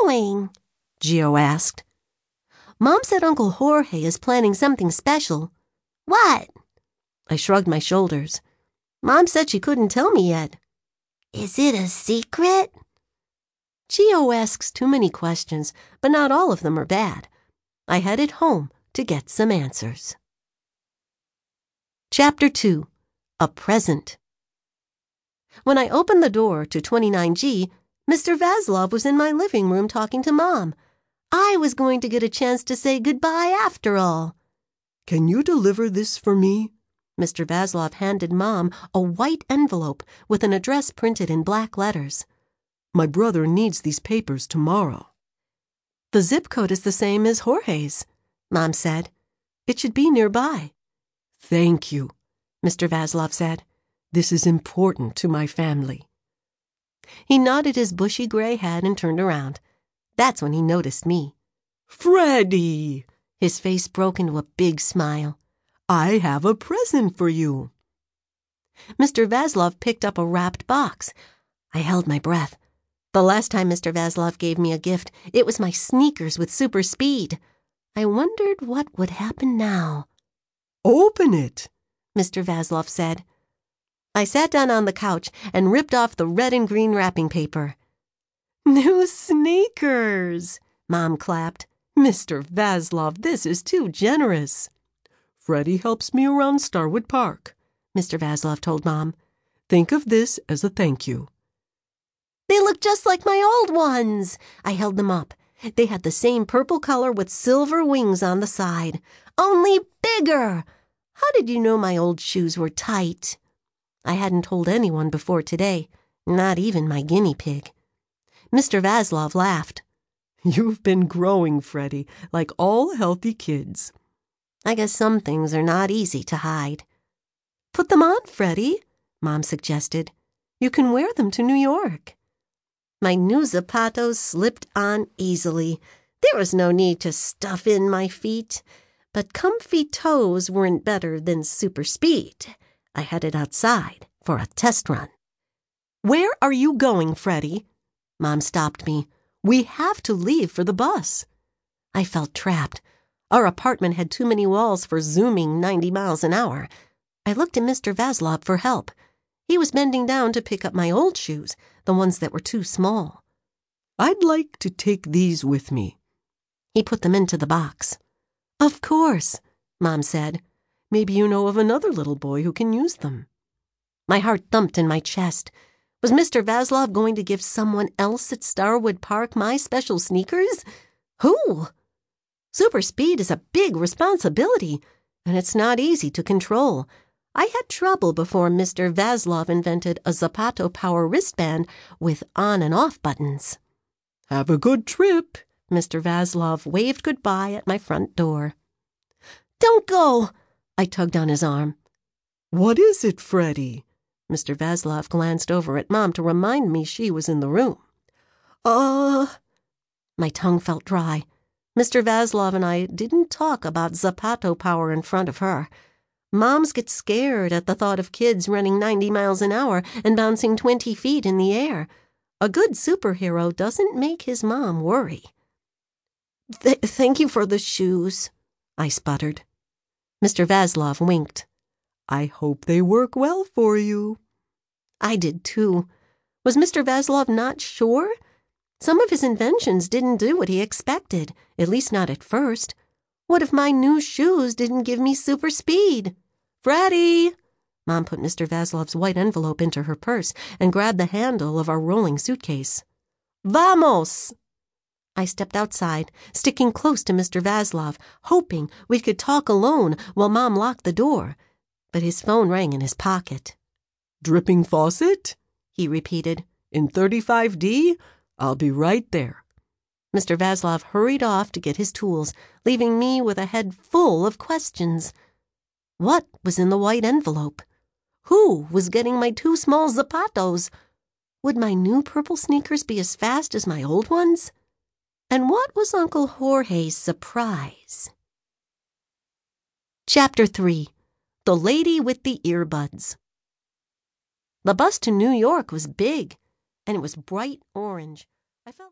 going? Gio asked. Mom said Uncle Jorge is planning something special. What? I shrugged my shoulders. Mom said she couldn't tell me yet. Is it a secret? Gio asks too many questions, but not all of them are bad. I headed home to get some answers. Chapter 2 A Present When I opened the door to 29G, Mr. Vaslov was in my living room talking to Mom. I was going to get a chance to say goodbye after all. Can you deliver this for me? Mr. Vaslov handed Mom a white envelope with an address printed in black letters. My brother needs these papers tomorrow. The zip code is the same as Jorge's, Mom said. It should be nearby. Thank you, Mr. Vaslov said. This is important to my family. He nodded his bushy gray head and turned around. That's when he noticed me. Freddie! His face broke into a big smile. I have a present for you. Mr. Vaslov picked up a wrapped box. I held my breath. The last time Mr. Vaslov gave me a gift, it was my sneakers with super speed. I wondered what would happen now. Open it, Mr. Vaslov said. I sat down on the couch and ripped off the red and green wrapping paper. New sneakers, Mom clapped. Mr. Vaslov, this is too generous. Freddie helps me around Starwood Park, Mr. Vaslov told Mom. Think of this as a thank you. They look just like my old ones. I held them up. They had the same purple color with silver wings on the side, only bigger. How did you know my old shoes were tight? I hadn't told anyone before today, not even my guinea pig. Mr. Vaslov laughed. You've been growing, Freddie, like all healthy kids. I guess some things are not easy to hide. Put them on, Freddie, Mom suggested. You can wear them to New York. My new zapatos slipped on easily. There was no need to stuff in my feet. But comfy toes weren't better than super speed. I headed outside for a test run. Where are you going, Freddie? Mom stopped me. We have to leave for the bus. I felt trapped. Our apartment had too many walls for zooming 90 miles an hour. I looked at Mr. Vaslov for help. He was bending down to pick up my old shoes, the ones that were too small. I'd like to take these with me. He put them into the box. Of course, Mom said. Maybe you know of another little boy who can use them. My heart thumped in my chest. Was Mr. Vaslov going to give someone else at Starwood Park my special sneakers? Who? Super speed is a big responsibility, and it's not easy to control. I had trouble before Mr. Vaslov invented a Zapato Power wristband with on and off buttons. Have a good trip. Mr. Vaslov waved goodbye at my front door. Don't go! I tugged on his arm. What is it, Freddie? Mr. Vaslov glanced over at Mom to remind me she was in the room. Uh. My tongue felt dry. Mr. Vaslov and I didn't talk about Zapato power in front of her. Moms get scared at the thought of kids running 90 miles an hour and bouncing 20 feet in the air. A good superhero doesn't make his mom worry. Th- thank you for the shoes, I sputtered. Mr. Vaslov winked. I hope they work well for you. I did too. Was Mr. Vaslov not sure? Some of his inventions didn't do what he expected, at least not at first. What if my new shoes didn't give me super speed? Freddie! Mom put Mr. Vaslov's white envelope into her purse and grabbed the handle of our rolling suitcase. Vamos! I stepped outside, sticking close to Mr. Vaslov, hoping we could talk alone while Mom locked the door but his phone rang in his pocket. Dripping faucet? he repeated. In 35D? I'll be right there. Mr. Vaslov hurried off to get his tools, leaving me with a head full of questions. What was in the white envelope? Who was getting my two small zapatos? Would my new purple sneakers be as fast as my old ones? And what was Uncle Jorge's surprise? Chapter 3 the Lady with the Earbuds. The bus to New York was big, and it was bright orange. I felt